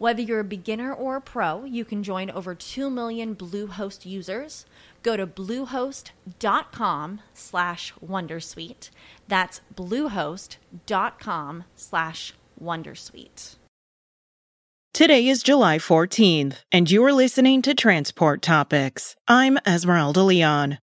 Whether you're a beginner or a pro, you can join over 2 million Bluehost users. Go to bluehost.com slash wondersuite. That's bluehost.com slash wondersuite. Today is July 14th, and you are listening to Transport Topics. I'm Esmeralda Leon.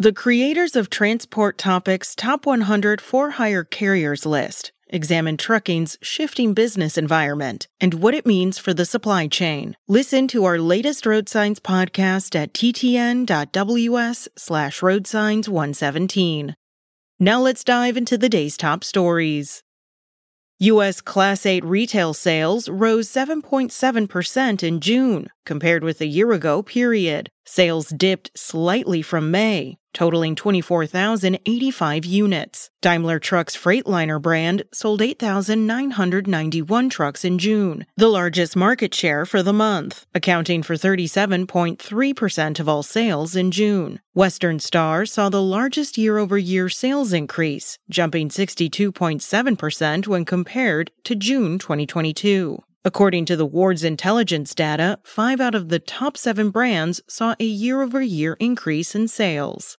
The creators of Transport Topics' Top 100 For Hire Carriers list examine trucking's shifting business environment and what it means for the supply chain. Listen to our latest road signs podcast at ttn.ws slash roadsigns117. Now let's dive into the day's top stories. U.S. Class 8 retail sales rose 7.7% in June compared with a year ago period. Sales dipped slightly from May, totaling 24,085 units. Daimler Truck's Freightliner brand sold 8,991 trucks in June, the largest market share for the month, accounting for 37.3% of all sales in June. Western Star saw the largest year over year sales increase, jumping 62.7% when compared to June 2022. According to the Ward's intelligence data, five out of the top seven brands saw a year over year increase in sales.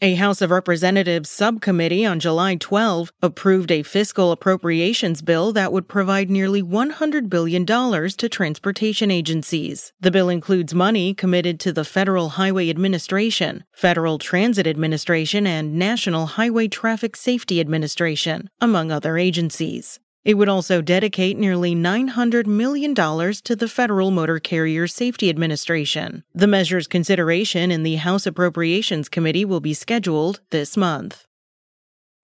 A House of Representatives subcommittee on July 12 approved a fiscal appropriations bill that would provide nearly $100 billion to transportation agencies. The bill includes money committed to the Federal Highway Administration, Federal Transit Administration, and National Highway Traffic Safety Administration, among other agencies. It would also dedicate nearly $900 million to the Federal Motor Carrier Safety Administration. The measure's consideration in the House Appropriations Committee will be scheduled this month.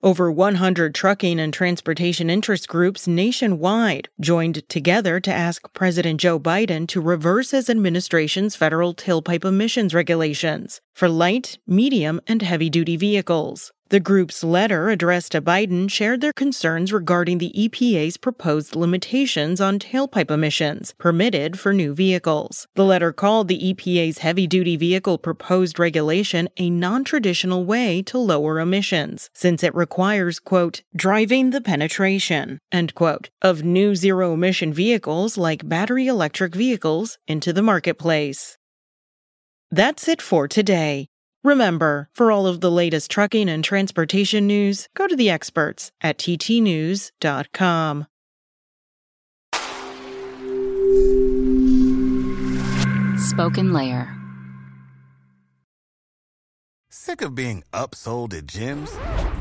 Over 100 trucking and transportation interest groups nationwide joined together to ask President Joe Biden to reverse his administration's federal tailpipe emissions regulations for light, medium, and heavy duty vehicles. The group's letter addressed to Biden shared their concerns regarding the EPA's proposed limitations on tailpipe emissions permitted for new vehicles. The letter called the EPA's heavy duty vehicle proposed regulation a non traditional way to lower emissions, since it requires, quote, driving the penetration, end quote, of new zero emission vehicles like battery electric vehicles into the marketplace. That's it for today. Remember, for all of the latest trucking and transportation news, go to the experts at ttnews.com. Spoken Layer. Sick of being upsold at gyms?